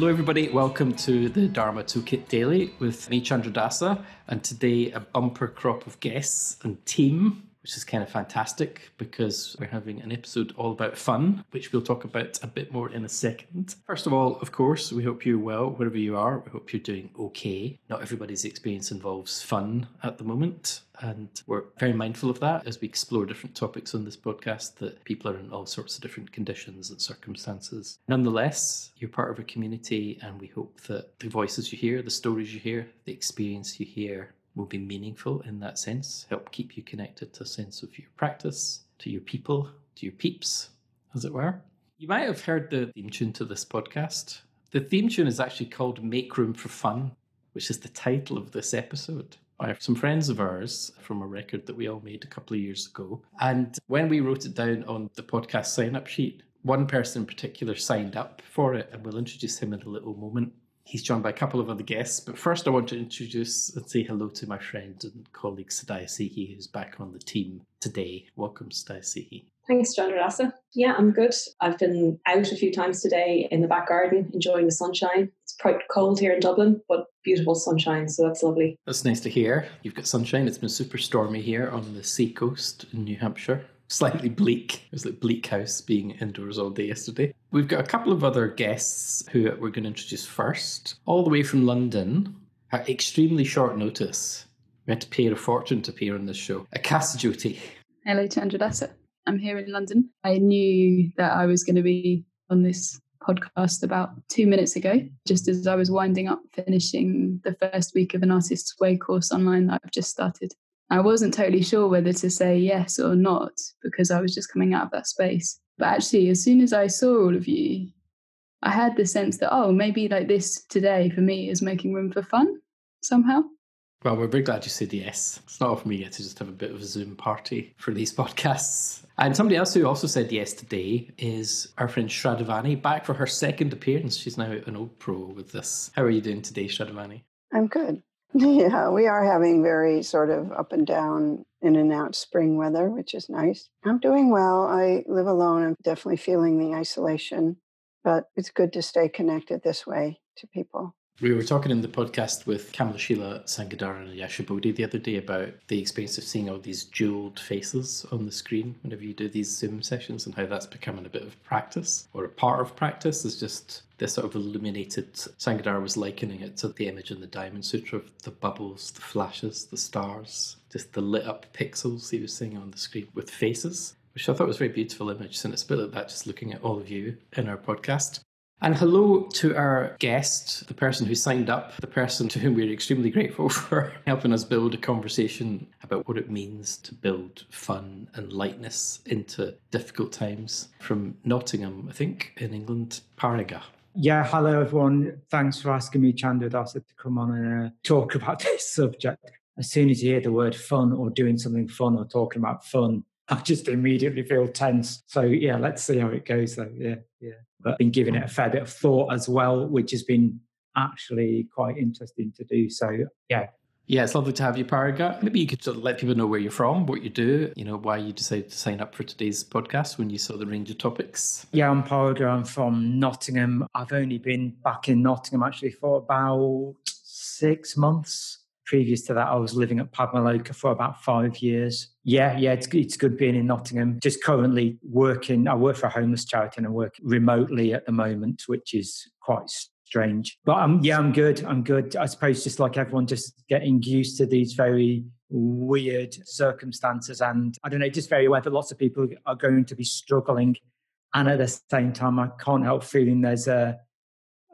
Hello, everybody. Welcome to the Dharma Toolkit Daily with me, Chandra Dasa, and today a bumper crop of guests and team which is kind of fantastic because we're having an episode all about fun, which we'll talk about a bit more in a second. First of all, of course, we hope you're well wherever you are. We hope you're doing okay. Not everybody's experience involves fun at the moment. And we're very mindful of that as we explore different topics on this podcast, that people are in all sorts of different conditions and circumstances. Nonetheless, you're part of a community, and we hope that the voices you hear, the stories you hear, the experience you hear will be meaningful in that sense, help keep you connected to a sense of your practice, to your people, to your peeps, as it were. You might have heard the theme tune to this podcast. The theme tune is actually called Make Room for Fun, which is the title of this episode. I have some friends of ours from a record that we all made a couple of years ago. And when we wrote it down on the podcast sign up sheet, one person in particular signed up for it, and we'll introduce him in a little moment. He's joined by a couple of other guests, but first I want to introduce and say hello to my friend and colleague Sadaya Sihi, who's back on the team today. Welcome, Sadaya Sihi. Thanks, Chandradasa. Yeah, I'm good. I've been out a few times today in the back garden, enjoying the sunshine. It's quite cold here in Dublin, but beautiful sunshine, so that's lovely. That's nice to hear. You've got sunshine. It's been super stormy here on the sea coast in New Hampshire slightly bleak. It was like Bleak House being indoors all day yesterday. We've got a couple of other guests who we're going to introduce first, all the way from London at extremely short notice. We had to pay a fortune to appear on this show. Akasa Jyoti. Hello, Chandradasa. I'm here in London. I knew that I was going to be on this podcast about two minutes ago, just as I was winding up finishing the first week of an Artist's Way course online that I've just started. I wasn't totally sure whether to say yes or not because I was just coming out of that space. But actually, as soon as I saw all of you, I had the sense that, oh, maybe like this today for me is making room for fun somehow. Well, we're very glad you said yes. It's not often we get to just have a bit of a Zoom party for these podcasts. And somebody else who also said yes today is our friend Shradavani, back for her second appearance. She's now an old pro with this. How are you doing today, Shradavani? I'm good. Yeah, we are having very sort of up and down, in and out spring weather, which is nice. I'm doing well. I live alone. I'm definitely feeling the isolation, but it's good to stay connected this way to people. We were talking in the podcast with Kamalashila Sangadara and Yashabodhi the other day about the experience of seeing all these jeweled faces on the screen whenever you do these Zoom sessions and how that's becoming a bit of practice or a part of practice is just this sort of illuminated. Sangadara was likening it to the image in the Diamond Sutra of the bubbles, the flashes, the stars, just the lit up pixels he was seeing on the screen with faces which I thought was a very beautiful image. And it's a bit like that, just looking at all of you in our podcast. And hello to our guest, the person who signed up, the person to whom we're extremely grateful for helping us build a conversation about what it means to build fun and lightness into difficult times from Nottingham, I think, in England, Pariga. Yeah, hello everyone. Thanks for asking me, Chandra Dasa, to come on and uh, talk about this subject. As soon as you hear the word fun or doing something fun or talking about fun, I just immediately feel tense. So yeah, let's see how it goes though. Yeah, yeah. But I've been giving it a fair bit of thought as well, which has been actually quite interesting to do. So yeah. Yeah, it's lovely to have you, Pariga. Maybe you could sort of let people know where you're from, what you do, you know, why you decided to sign up for today's podcast when you saw the range of topics. Yeah, I'm Pariga. I'm from Nottingham. I've only been back in Nottingham actually for about six months previous to that, I was living at Padmaloka for about five years. Yeah, yeah, it's, it's good being in Nottingham. Just currently working, I work for a homeless charity and I work remotely at the moment, which is quite strange. But um, yeah, I'm good. I'm good. I suppose just like everyone, just getting used to these very weird circumstances. And I don't know, just very aware that lots of people are going to be struggling. And at the same time, I can't help feeling there's a,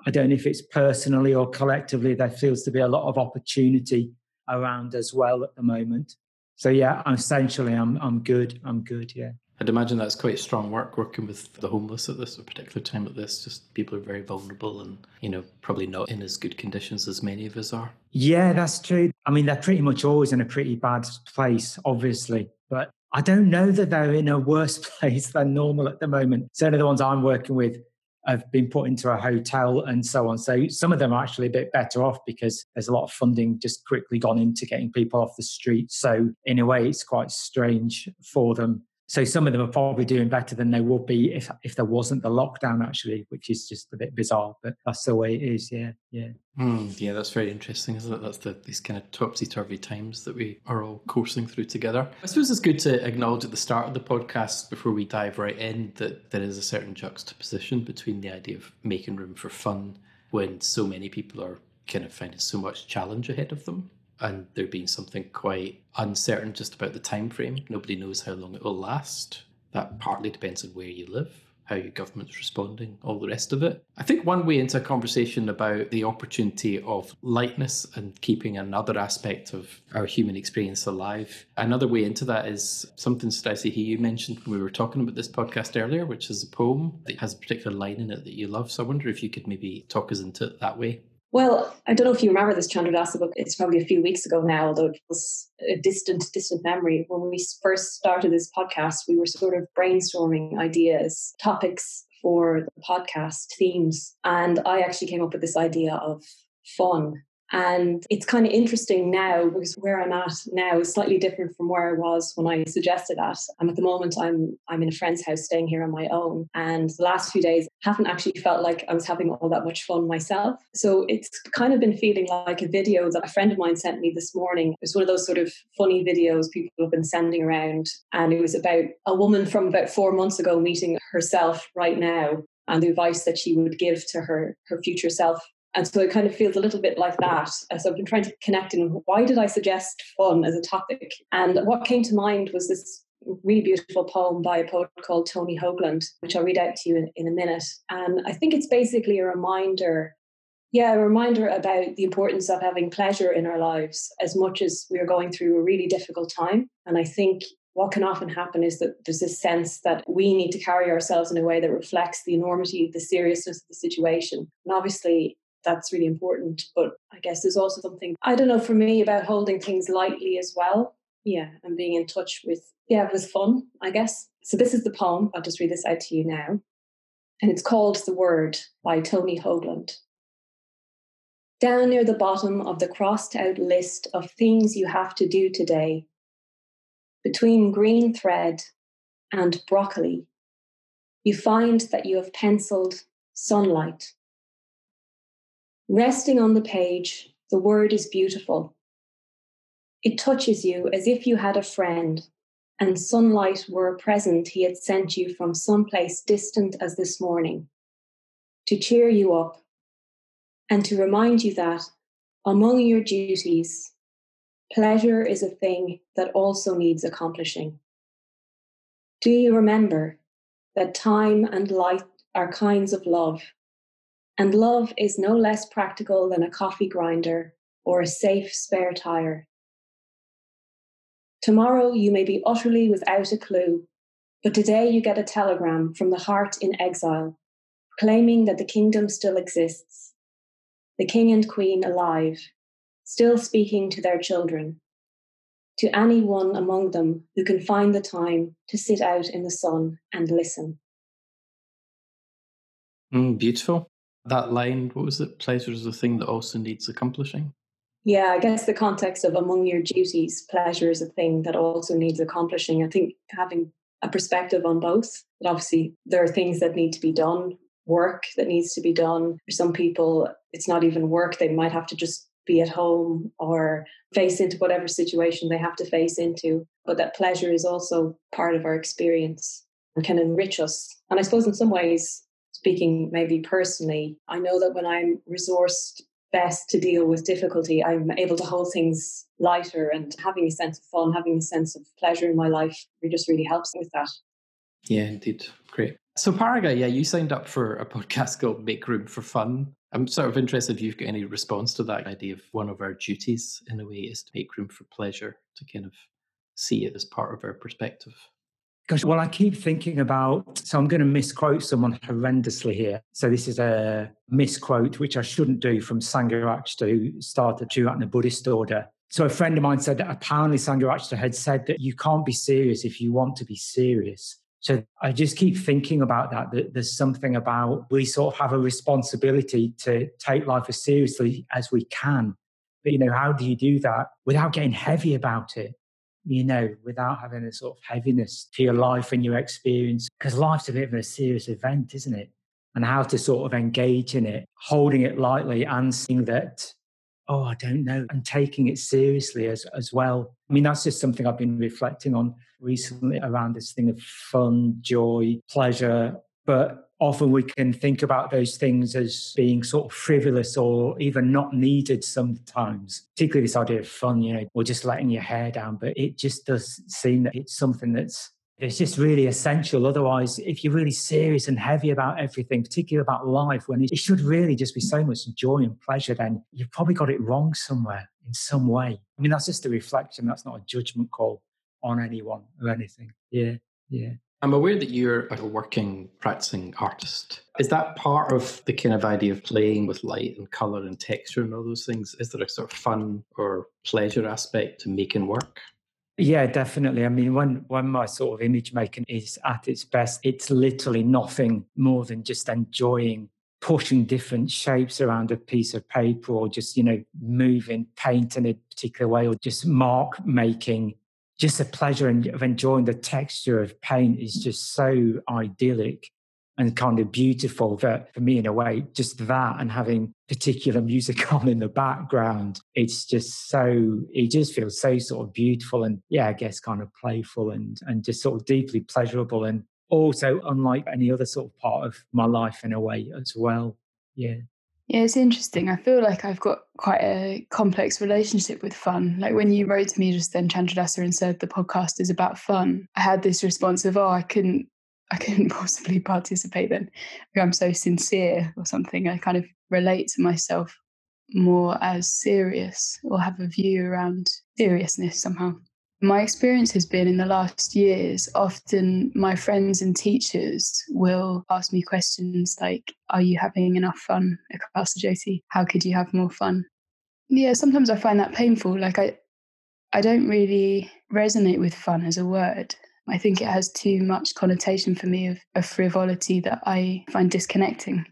I don't know if it's personally or collectively, there feels to be a lot of opportunity around as well at the moment. So yeah, essentially, I'm I'm good. I'm good. Yeah. I'd imagine that's quite strong work working with the homeless at this particular time at this. Just people are very vulnerable and, you know, probably not in as good conditions as many of us are. Yeah, that's true. I mean, they're pretty much always in a pretty bad place, obviously. But I don't know that they're in a worse place than normal at the moment. Certainly the ones I'm working with have been put into a hotel and so on. So some of them are actually a bit better off because there's a lot of funding just quickly gone into getting people off the street. So in a way, it's quite strange for them. So some of them are probably doing better than they would be if if there wasn't the lockdown, actually, which is just a bit bizarre. But that's the way it is. Yeah, yeah, mm, yeah. That's very interesting, isn't it? That's the these kind of topsy turvy times that we are all coursing through together. I suppose it's good to acknowledge at the start of the podcast before we dive right in that there is a certain juxtaposition between the idea of making room for fun when so many people are kind of finding so much challenge ahead of them and there being something quite uncertain just about the time frame. Nobody knows how long it will last. That partly depends on where you live, how your government's responding, all the rest of it. I think one way into a conversation about the opportunity of lightness and keeping another aspect of our human experience alive. Another way into that is something, Sadaya Sihi you mentioned when we were talking about this podcast earlier, which is a poem that has a particular line in it that you love. So I wonder if you could maybe talk us into it that way. Well, I don't know if you remember this Chandradasa book. It's probably a few weeks ago now, although it was a distant, distant memory. When we first started this podcast, we were sort of brainstorming ideas, topics for the podcast, themes. And I actually came up with this idea of fun and it's kind of interesting now because where I'm at now is slightly different from where I was when I suggested that. And at the moment, I'm I'm in a friend's house, staying here on my own. And the last few days haven't actually felt like I was having all that much fun myself. So it's kind of been feeling like a video that a friend of mine sent me this morning. It's one of those sort of funny videos people have been sending around, and it was about a woman from about four months ago meeting herself right now and the advice that she would give to her her future self and so it kind of feels a little bit like that. Uh, so I've been trying to connect in why did I suggest fun as a topic? And what came to mind was this really beautiful poem by a poet called Tony Hoagland, which I'll read out to you in, in a minute. And I think it's basically a reminder, yeah, a reminder about the importance of having pleasure in our lives as much as we are going through a really difficult time. And I think what can often happen is that there's this sense that we need to carry ourselves in a way that reflects the enormity, the seriousness of the situation. And obviously, that's really important. But I guess there's also something, I don't know, for me about holding things lightly as well. Yeah, and being in touch with, yeah, with fun, I guess. So this is the poem. I'll just read this out to you now. And it's called The Word by Tony Hoagland. Down near the bottom of the crossed out list of things you have to do today, between green thread and broccoli, you find that you have penciled sunlight Resting on the page, the word is beautiful. It touches you as if you had a friend and sunlight were a present he had sent you from some place distant as this morning to cheer you up and to remind you that among your duties, pleasure is a thing that also needs accomplishing. Do you remember that time and light are kinds of love and love is no less practical than a coffee grinder or a safe spare tire. Tomorrow you may be utterly without a clue, but today you get a telegram from the heart in exile, claiming that the kingdom still exists, the king and queen alive, still speaking to their children, to any one among them who can find the time to sit out in the sun and listen. Mm, beautiful that line, what was it? Pleasure is a thing that also needs accomplishing. Yeah, I guess the context of among your duties, pleasure is a thing that also needs accomplishing. I think having a perspective on both, but obviously there are things that need to be done, work that needs to be done. For some people, it's not even work, they might have to just be at home or face into whatever situation they have to face into. But that pleasure is also part of our experience and can enrich us. And I suppose in some ways, speaking maybe personally, I know that when I'm resourced best to deal with difficulty, I'm able to hold things lighter and having a sense of fun, having a sense of pleasure in my life it just really helps with that. Yeah, indeed. Great. So, Paraga, yeah, you signed up for a podcast called Make Room for Fun. I'm sort of interested if you've got any response to that idea of one of our duties, in a way, is to make room for pleasure, to kind of see it as part of our perspective. Gosh, well, I keep thinking about, so I'm going to misquote someone horrendously here. So this is a misquote, which I shouldn't do from Sangharakshita, who started Triratna Buddhist order. So a friend of mine said that apparently Sangharakshita had said that you can't be serious if you want to be serious. So I just keep thinking about that, that there's something about we sort of have a responsibility to take life as seriously as we can. But, you know, how do you do that without getting heavy about it? You know, without having a sort of heaviness to your life and your experience. Because life's a bit of a serious event, isn't it? And how to sort of engage in it, holding it lightly and seeing that, oh, I don't know, and taking it seriously as, as well. I mean, that's just something I've been reflecting on recently around this thing of fun, joy, pleasure. But often we can think about those things as being sort of frivolous or even not needed sometimes, particularly this idea of fun, you know, or just letting your hair down. But it just does seem that it's something that's it's just really essential. Otherwise, if you're really serious and heavy about everything, particularly about life, when it should really just be so much joy and pleasure, then you've probably got it wrong somewhere in some way. I mean, that's just a reflection. That's not a judgment call on anyone or anything. Yeah, yeah. I'm aware that you're a working, practicing artist. Is that part of the kind of idea of playing with light and color and texture and all those things? Is there a sort of fun or pleasure aspect to making work? Yeah, definitely. I mean, when when my sort of image making is at its best, it's literally nothing more than just enjoying pushing different shapes around a piece of paper or just, you know, moving paint in a particular way or just mark making just the pleasure of enjoying the texture of paint is just so idyllic and kind of beautiful that for me in a way just that and having particular music on in the background it's just so it just feels so sort of beautiful and yeah i guess kind of playful and and just sort of deeply pleasurable and also unlike any other sort of part of my life in a way as well. Yeah yeah, it's interesting. I feel like I've got quite a complex relationship with fun. Like when you wrote to me just then, Chandradasa, and said the podcast is about fun, I had this response of, oh, I couldn't, I couldn't possibly participate then. I'm so sincere or something. I kind of relate to myself more as serious or have a view around seriousness somehow. My experience has been in the last years, often my friends and teachers will ask me questions like, Are you having enough fun at Jyoti? How could you have more fun? Yeah, sometimes I find that painful. Like, I, I don't really resonate with fun as a word. I think it has too much connotation for me of, of frivolity that I find disconnecting.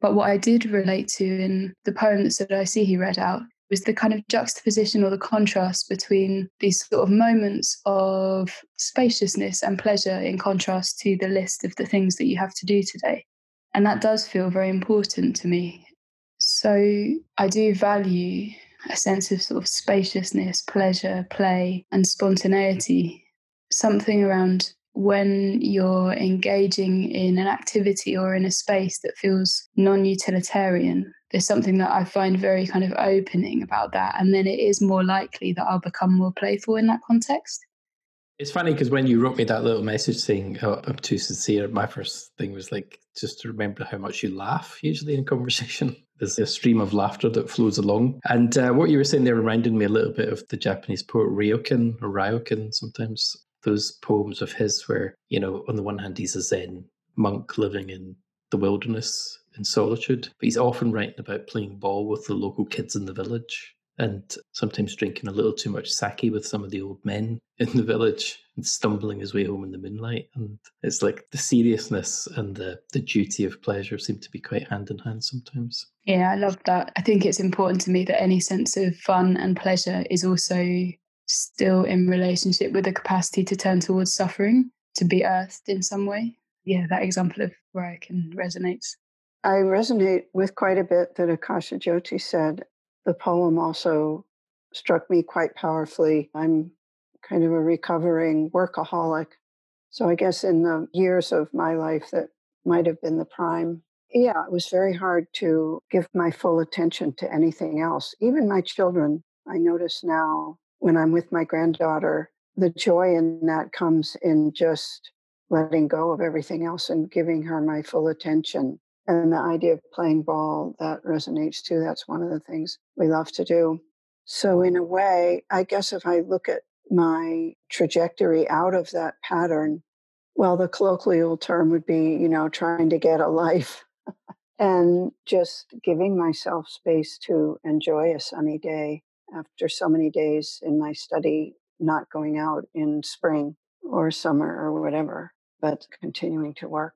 But what I did relate to in the poem that see he read out was the kind of juxtaposition or the contrast between these sort of moments of spaciousness and pleasure in contrast to the list of the things that you have to do today. And that does feel very important to me. So I do value a sense of sort of spaciousness, pleasure, play, and spontaneity. Something around when you're engaging in an activity or in a space that feels non utilitarian there's something that I find very kind of opening about that. And then it is more likely that I'll become more playful in that context. It's funny because when you wrote me that little message saying, oh, I'm too sincere, my first thing was like, just to remember how much you laugh usually in conversation. There's a stream of laughter that flows along. And uh, what you were saying there reminded me a little bit of the Japanese poet Ryokan or Ryokan sometimes. Those poems of his where, you know, on the one hand, he's a Zen monk living in the wilderness in solitude. But he's often writing about playing ball with the local kids in the village and sometimes drinking a little too much sake with some of the old men in the village and stumbling his way home in the moonlight. And it's like the seriousness and the, the duty of pleasure seem to be quite hand in hand sometimes. Yeah, I love that. I think it's important to me that any sense of fun and pleasure is also still in relationship with the capacity to turn towards suffering, to be earthed in some way. Yeah, that example of Ryokan resonates. I resonate with quite a bit that Akasha Jyoti said. The poem also struck me quite powerfully. I'm kind of a recovering workaholic. So I guess in the years of my life that might have been the prime, yeah, it was very hard to give my full attention to anything else. Even my children, I notice now when I'm with my granddaughter, the joy in that comes in just letting go of everything else and giving her my full attention. And the idea of playing ball, that resonates too. That's one of the things we love to do. So, in a way, I guess if I look at my trajectory out of that pattern, well, the colloquial term would be, you know, trying to get a life and just giving myself space to enjoy a sunny day after so many days in my study, not going out in spring or summer or whatever, but continuing to work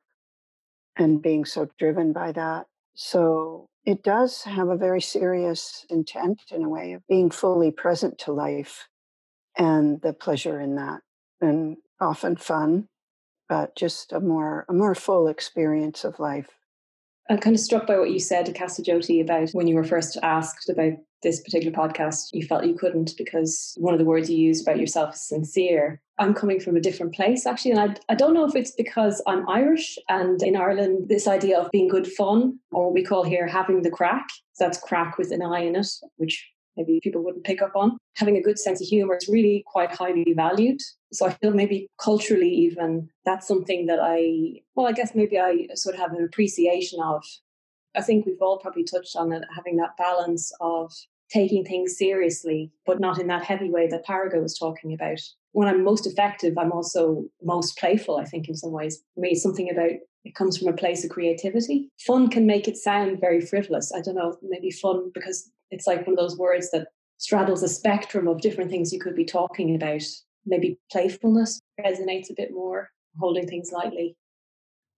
and being so driven by that. So it does have a very serious intent in a way of being fully present to life. and the pleasure in that, and often fun, but just a more a more full experience of life. I'm kind of struck by what you said to Casa Jyoti about when you were first asked about this particular podcast, you felt you couldn't because one of the words you used about yourself is sincere. I'm coming from a different place actually. And I, I don't know if it's because I'm Irish and in Ireland, this idea of being good fun, or what we call here having the crack, so that's crack with an I in it, which maybe people wouldn't pick up on. Having a good sense of humor is really quite highly valued. So I feel maybe culturally, even that's something that I, well, I guess maybe I sort of have an appreciation of. I think we've all probably touched on it, having that balance of taking things seriously, but not in that heavy way that Paraga was talking about. When I'm most effective, I'm also most playful, I think, in some ways. For me, it's something about it comes from a place of creativity. Fun can make it sound very frivolous. I don't know, maybe fun because it's like one of those words that straddles a spectrum of different things you could be talking about. Maybe playfulness resonates a bit more, holding things lightly.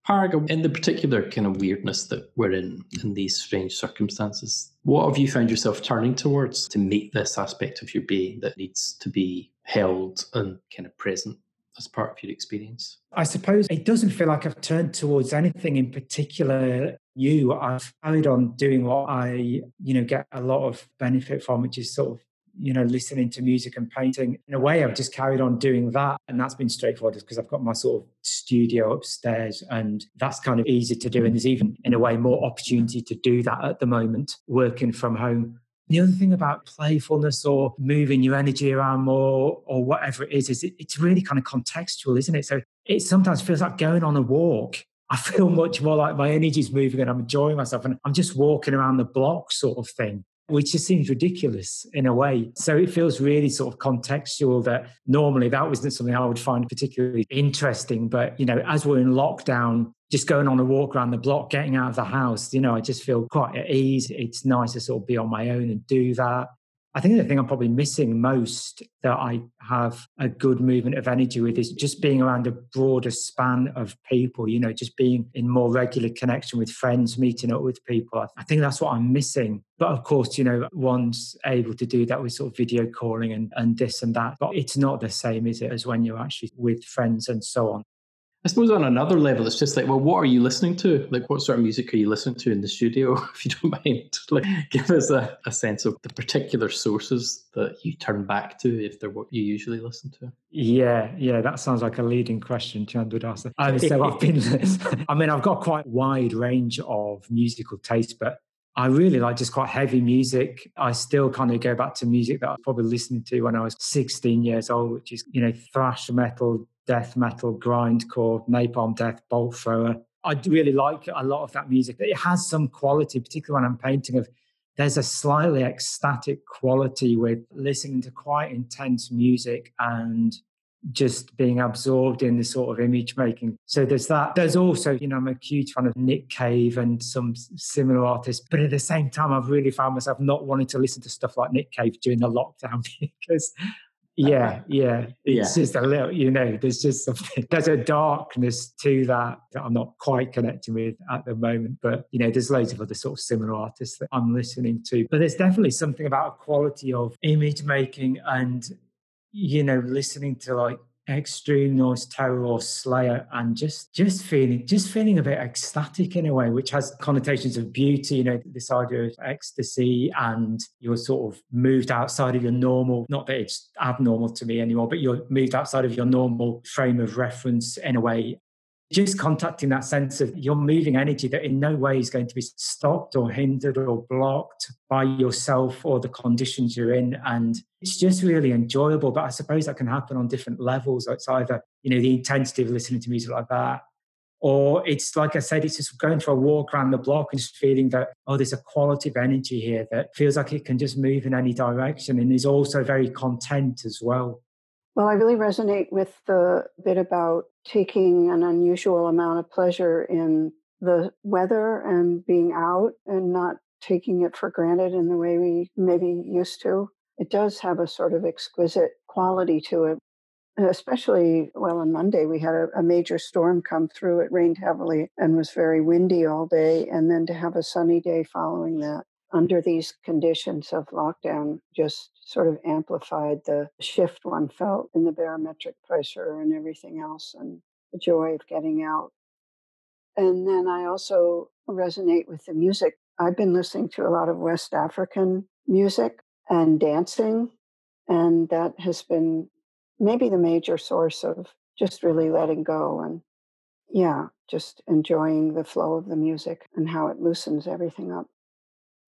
Paraga, in the particular kind of weirdness that we're in in these strange circumstances, what have you found yourself turning towards to meet this aspect of your being that needs to be held and kind of present as part of your experience? I suppose it doesn't feel like I've turned towards anything in particular new. I've carried on doing what I, you know, get a lot of benefit from, which is sort of you know, listening to music and painting. In a way, I've just carried on doing that. And that's been straightforward because I've got my sort of studio upstairs and that's kind of easy to do. And there's even, in a way, more opportunity to do that at the moment, working from home. The other thing about playfulness or moving your energy around more or whatever it is, is it, it's really kind of contextual, isn't it? So it sometimes feels like going on a walk. I feel much more like my energy's moving and I'm enjoying myself and I'm just walking around the block sort of thing which just seems ridiculous in a way. So it feels really sort of contextual that normally that wasn't something I would find particularly interesting. But, you know, as we're in lockdown, just going on a walk around the block, getting out of the house, you know, I just feel quite at ease. It's nice to sort of be on my own and do that. I think the thing I'm probably missing most that I have a good movement of energy with is just being around a broader span of people, you know, just being in more regular connection with friends, meeting up with people. I think that's what I'm missing. But of course, you know, one's able to do that with sort of video calling and, and this and that. But it's not the same, is it, as when you're actually with friends and so on. I suppose on another level, it's just like, well, what are you listening to? Like, what sort of music are you listening to in the studio? If you don't mind, like, give us a, a sense of the particular sources that you turn back to if they're what you usually listen to. Yeah, yeah, that sounds like a leading question, Chandradasa. Um, so I've been, I mean, I've got quite a wide range of musical taste, but I really like just quite heavy music. I still kind of go back to music that I probably listening to when I was 16 years old, which is, you know, thrash metal, death metal, grindcore, napalm death, bolt thrower. I really like a lot of that music. It has some quality, particularly when I'm painting of there's a slightly ecstatic quality with listening to quite intense music and just being absorbed in the sort of image making. So there's that. There's also, you know, I'm a huge fan of Nick Cave and some similar artists, but at the same time, I've really found myself not wanting to listen to stuff like Nick Cave during the lockdown because yeah, yeah. It's yeah. just a little, you know, there's just something, there's a darkness to that that I'm not quite connecting with at the moment. But, you know, there's loads of other sort of similar artists that I'm listening to. But there's definitely something about a quality of image making and, you know, listening to like extreme noise terror or slayer and just just feeling just feeling a bit ecstatic in a way which has connotations of beauty you know this idea of ecstasy and you're sort of moved outside of your normal not that it's abnormal to me anymore but you're moved outside of your normal frame of reference in a way just contacting that sense of your moving energy that in no way is going to be stopped or hindered or blocked by yourself or the conditions you're in. And it's just really enjoyable. But I suppose that can happen on different levels. It's either, you know, the intensity of listening to music like that, or it's like I said, it's just going for a walk around the block and just feeling that, oh, there's a quality of energy here that feels like it can just move in any direction and is also very content as well. Well, I really resonate with the bit about taking an unusual amount of pleasure in the weather and being out and not taking it for granted in the way we maybe used to. It does have a sort of exquisite quality to it. Especially, well, on Monday, we had a, a major storm come through. It rained heavily and was very windy all day. And then to have a sunny day following that, under these conditions of lockdown just sort of amplified the shift one felt in the barometric pressure and everything else and the joy of getting out. And then I also resonate with the music. I've been listening to a lot of West African music and dancing, and that has been maybe the major source of just really letting go and, yeah, just enjoying the flow of the music and how it loosens everything up.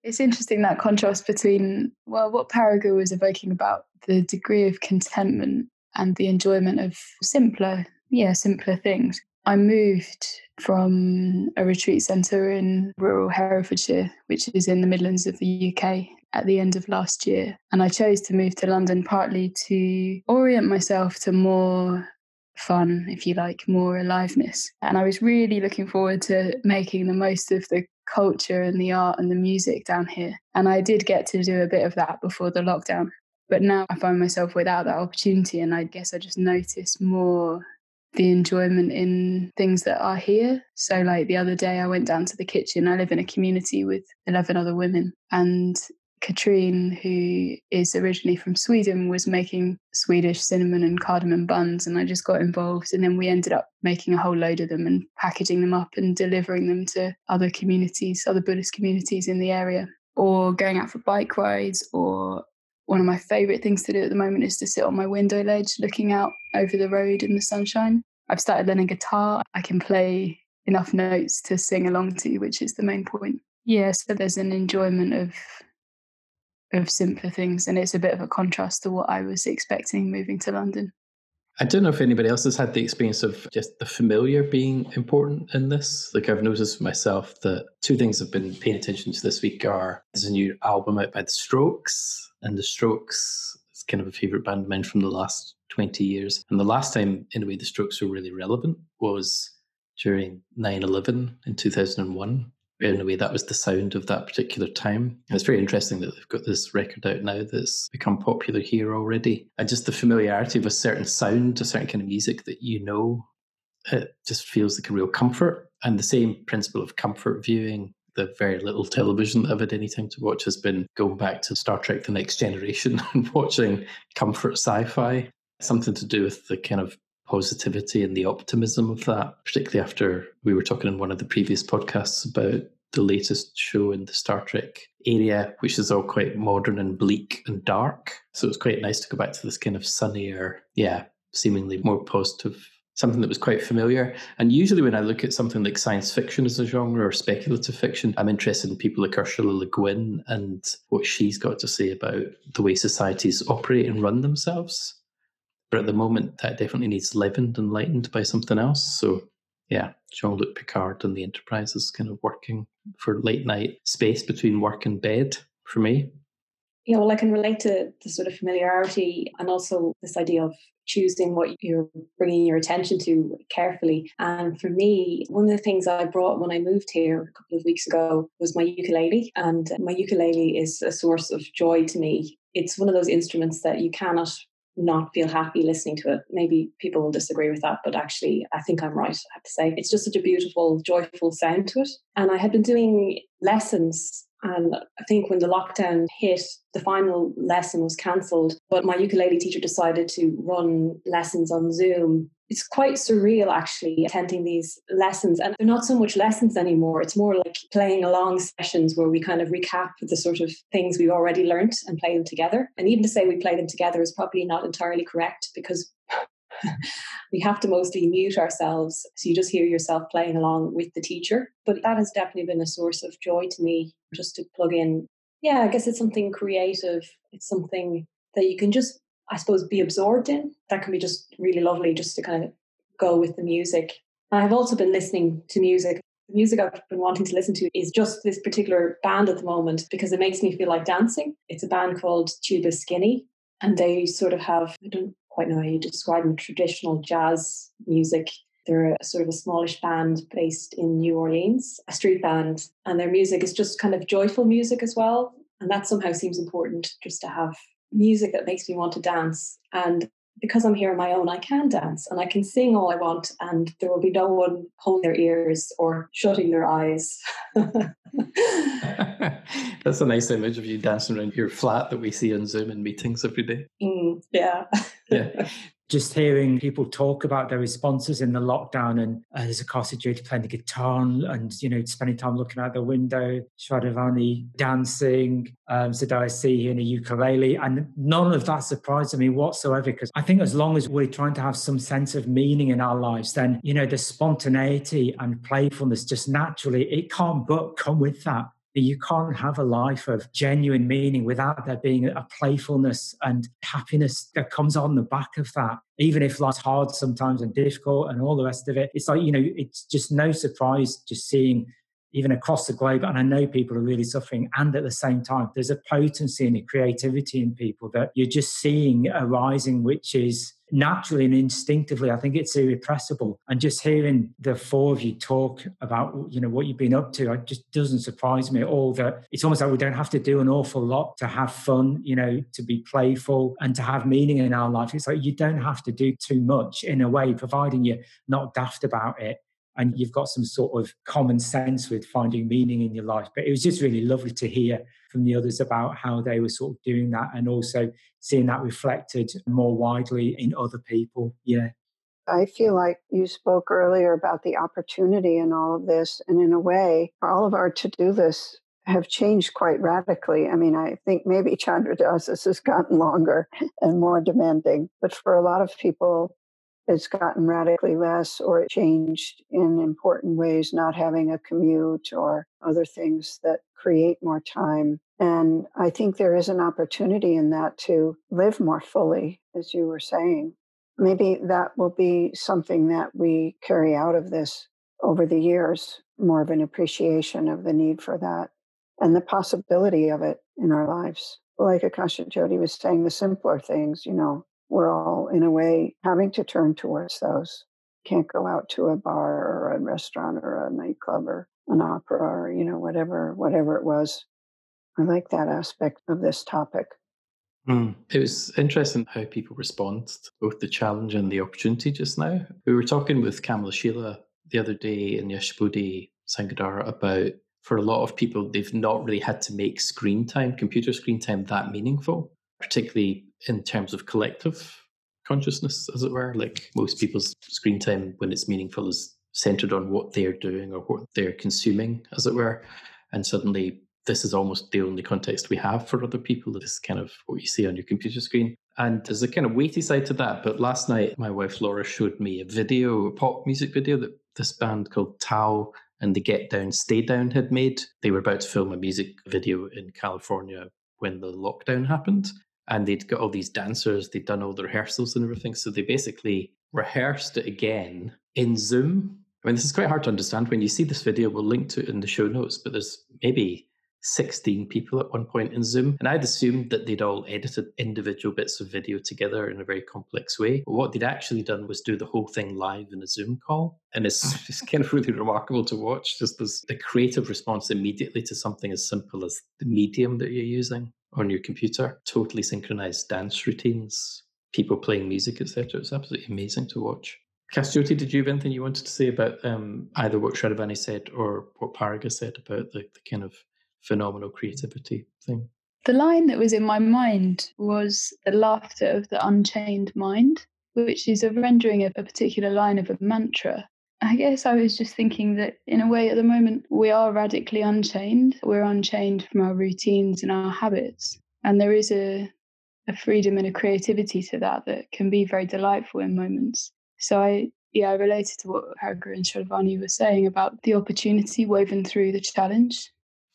It's interesting that contrast between, well, what Parago was evoking about the degree of contentment and the enjoyment of simpler, yeah, simpler things. I moved from a retreat centre in rural Herefordshire, which is in the Midlands of the UK, at the end of last year. And I chose to move to London partly to orient myself to more fun, if you like, more aliveness. And I was really looking forward to making the most of the culture and the art and the music down here. And I did get to do a bit of that before the lockdown. But now I find myself without that opportunity. And I guess I just notice more the enjoyment in things that are here. So, like the other day, I went down to the kitchen. I live in a community with 11 other women, and Katrine, who is originally from Sweden, was making Swedish cinnamon and cardamom buns, and I just got involved. And then we ended up making a whole load of them and packaging them up and delivering them to other communities, other Buddhist communities in the area, or going out for bike rides. Or one of my favorite things to do at the moment is to sit on my window ledge looking out over the road in the sunshine. I've started learning guitar. I can play enough notes to sing along to, which is the main point. Yeah, so there's an enjoyment of of simpler things. And it's a bit of a contrast to what I was expecting moving to London. I don't know if anybody else has had the experience of just the familiar being important in this. Like I've noticed myself that two things I've been paying attention to this week are there's a new album out by The Strokes, and The Strokes is kind of a favourite band of mine from the last 20 years. And the last time, in a way, The Strokes were really relevant was during 9 11 in 2001 in a way that was the sound of that particular time. And it's very interesting that they've got this record out now that's become popular here already. And just the familiarity of a certain sound, a certain kind of music that you know, it just feels like a real comfort. And the same principle of comfort viewing, the very little television that I've had any time to watch has been going back to Star Trek The Next Generation and watching comfort sci fi. Something to do with the kind of positivity and the optimism of that, particularly after we were talking in one of the previous podcasts about the latest show in the Star Trek area, which is all quite modern and bleak and dark. So it's quite nice to go back to this kind of sunnier, yeah, seemingly more positive, something that was quite familiar. And usually when I look at something like science fiction as a genre or speculative fiction, I'm interested in people like Ursula Le Guin and what she's got to say about the way societies operate and run themselves. But at the moment, that definitely needs leavened and lightened by something else. So, yeah, Jean Luc Picard and the Enterprise is kind of working for late night space between work and bed for me. Yeah, well, I can relate to the sort of familiarity and also this idea of choosing what you're bringing your attention to carefully. And for me, one of the things I brought when I moved here a couple of weeks ago was my ukulele. And my ukulele is a source of joy to me. It's one of those instruments that you cannot not feel happy listening to it. Maybe people will disagree with that, but actually, I think I'm right. I have to say, it's just such a beautiful, joyful sound to it. And I had been doing lessons and I think when the lockdown hit, the final lesson was cancelled, but my ukulele teacher decided to run lessons on Zoom. It's quite surreal actually attending these lessons. And they're not so much lessons anymore. It's more like playing along sessions where we kind of recap the sort of things we've already learnt and play them together. And even to say we play them together is probably not entirely correct because we have to mostly mute ourselves. So you just hear yourself playing along with the teacher. But that has definitely been a source of joy to me just to plug in. Yeah, I guess it's something creative. It's something that you can just, I suppose, be absorbed in. That can be just really lovely just to kind of go with the music. I've also been listening to music. The music I've been wanting to listen to is just this particular band at the moment because it makes me feel like dancing. It's a band called Tuba Skinny, and they sort of have, I don't quite know how you describe them, traditional jazz music. They're a sort of a smallish band based in New Orleans, a street band, and their music is just kind of joyful music as well. And that somehow seems important just to have music that makes me want to dance. And because I'm here on my own, I can dance and I can sing all I want, and there will be no one holding their ears or shutting their eyes. That's a nice image of you dancing around your flat that we see on Zoom in meetings every day. Mm, yeah. yeah just hearing people talk about their responses in the lockdown and uh, there's Akasa Jyoti playing the guitar and, you know, spending time looking out the window, Shradhavani dancing, um, Sadai in a ukulele. And none of that surprised me whatsoever because I think as long as we're trying to have some sense of meaning in our lives, then, you know, the spontaneity and playfulness just naturally, it can't but come with that you can't have a life of genuine meaning without there being a playfulness and happiness that comes on the back of that. Even if life's hard sometimes and difficult and all the rest of it, it's like, you know, it's just no surprise just seeing even across the globe. And I know people are really suffering. And at the same time, there's a potency and a creativity in people that you're just seeing arising, which is naturally and instinctively, I think it's irrepressible. And just hearing the four of you talk about, you know, what you've been up to, it just doesn't surprise me at all that it's almost like we don't have to do an awful lot to have fun, you know, to be playful and to have meaning in our life. It's like you don't have to do too much in a way, providing you're not daft about it and you've got some sort of common sense with finding meaning in your life. But it was just really lovely to hear from the others about how they were sort of doing that and also seeing that reflected more widely in other people. Yeah. I feel like you spoke earlier about the opportunity in all of this. And in a way, all of our to do lists have changed quite radically. I mean, I think maybe Chandra Das has gotten longer and more demanding, but for a lot of people, it's gotten radically less or it changed in important ways, not having a commute or other things that create more time. And I think there is an opportunity in that to live more fully, as you were saying. Maybe that will be something that we carry out of this over the years, more of an appreciation of the need for that and the possibility of it in our lives. Like Akasha Jyoti was saying, the simpler things, you know, we're all in a way having to turn towards those. Can't go out to a bar or a restaurant or a nightclub or an opera or, you know, whatever, whatever it was. I like that aspect of this topic. Mm. It was interesting how people respond to both the challenge and the opportunity just now. We were talking with Kamalashila the other day in Yashabodhi Sangadara about for a lot of people, they've not really had to make screen time, computer screen time, that meaningful, particularly in terms of collective consciousness, as it were. Like most people's screen time, when it's meaningful, is centered on what they're doing or what they're consuming, as it were. And suddenly, this is almost the only context we have for other people. This is kind of what you see on your computer screen. And there's a kind of weighty side to that. But last night, my wife Laura showed me a video, a pop music video that this band called Tao and the Get Down, Stay Down had made. They were about to film a music video in California when the lockdown happened and they'd got all these dancers, they'd done all the rehearsals and everything. So they basically rehearsed it again in Zoom. I mean, this is quite hard to understand. When you see this video, we'll link to it in the show notes, but there's maybe 16 people at one point in Zoom. And I'd assumed that they'd all edited individual bits of video together in a very complex way. But what they'd actually done was do the whole thing live in a Zoom call. And it's hmm. just kind of really remarkable to watch. Just this, the creative response immediately to something as simple as the medium that you're using on your computer, totally synchronized dance routines, people playing music, etc. It's absolutely amazing to watch. Jyoti, did you have anything you wanted to say about um, either what Shradhavani said or what Pariga said about the, the kind of phenomenal creativity thing? The line that was in my mind was the laughter of the unchained mind, which is a rendering of a particular line of a mantra. I guess I was just thinking that in a way at the moment we are radically unchained. We're unchained from our routines and our habits. And there is a, a freedom and a creativity to that that can be very delightful in moments. So I yeah, I related to what Pariga and Shradhavani were saying about the opportunity woven through the challenge.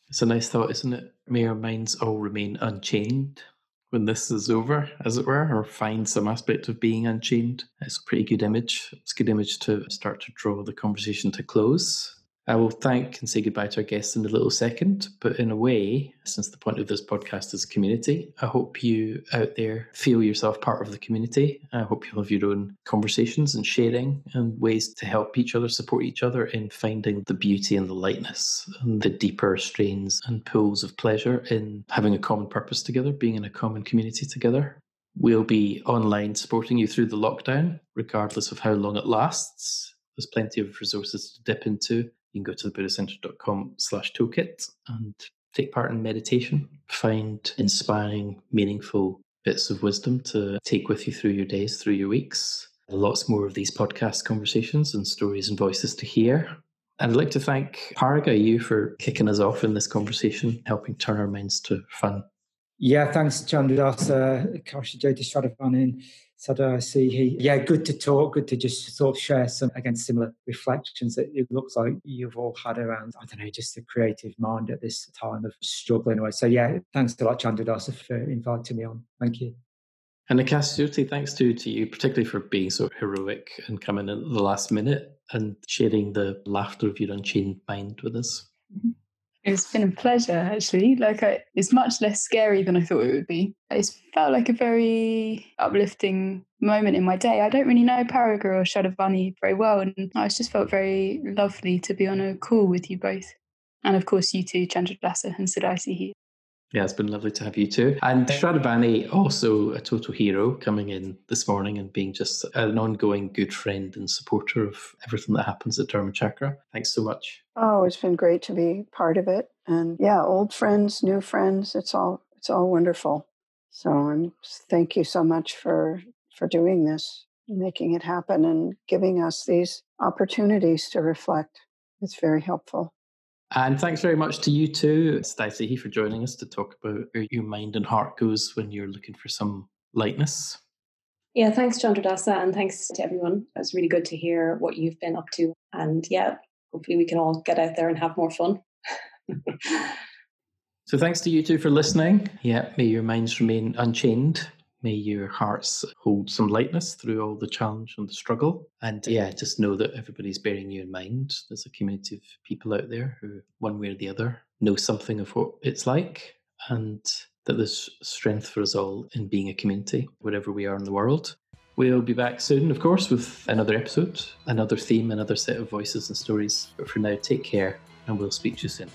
It's a nice thought, isn't it? May our minds all remain unchained when this is over, as it were, or find some aspect of being unchained. It's a pretty good image. It's a good image to start to draw the conversation to close. I will thank and say goodbye to our guests in a little second. But in a way, since the point of this podcast is community, I hope you out there feel yourself part of the community. I hope you'll have your own conversations and sharing and ways to help each other, support each other in finding the beauty and the lightness and the deeper strains and pools of pleasure in having a common purpose together, being in a common community together. We'll be online supporting you through the lockdown, regardless of how long it lasts. There's plenty of resources to dip into. You can go to thebuddhacenter.com slash toolkit and take part in meditation, find inspiring, meaningful bits of wisdom to take with you through your days, through your weeks. Lots more of these podcast conversations and stories and voices to hear. And I'd like to thank Paraga, you for kicking us off in this conversation, helping turn our minds to fun. Yeah, thanks, Chandradasa, Kashi Jyoti I see he Yeah, good to talk, good to just sort of share some, again, similar reflections that it looks like you've all had around, I don't know, just the creative mind at this time of struggling away. So, yeah, thanks a lot, Chandradasa, for inviting me on. Thank you. And Akasha thanks to, to you, particularly for being so heroic and coming in at the last minute and sharing the laughter of your unchained mind with us. It's been a pleasure, actually. Like, I, it's much less scary than I thought it would be. It's felt like a very uplifting moment in my day. I don't really know Paraga or Shadavani very well, and I just felt very lovely to be on a call with you both. And of course, you two, Chandradasa and Sadaya Sihi. Yeah, it's been lovely to have you too. And Shradavani, also a total hero, coming in this morning and being just an ongoing good friend and supporter of everything that happens at Dharma Chakra. Thanks so much. Oh, it's been great to be part of it. And yeah, old friends, new friends, it's all it's all wonderful. So and thank you so much for for doing this, making it happen and giving us these opportunities to reflect. It's very helpful. And thanks very much to you too, Stacey, for joining us to talk about where your mind and heart goes when you're looking for some lightness. Yeah, thanks, Chandradasa, and thanks to everyone. It was really good to hear what you've been up to. And yeah, hopefully we can all get out there and have more fun. so thanks to you two for listening. Yeah, may your minds remain unchained May your hearts hold some lightness through all the challenge and the struggle. And yeah, just know that everybody's bearing you in mind. There's a community of people out there who, one way or the other, know something of what it's like. And that there's strength for us all in being a community, wherever we are in the world. We'll be back soon, of course, with another episode, another theme, another set of voices and stories. But for now, take care, and we'll speak to you soon.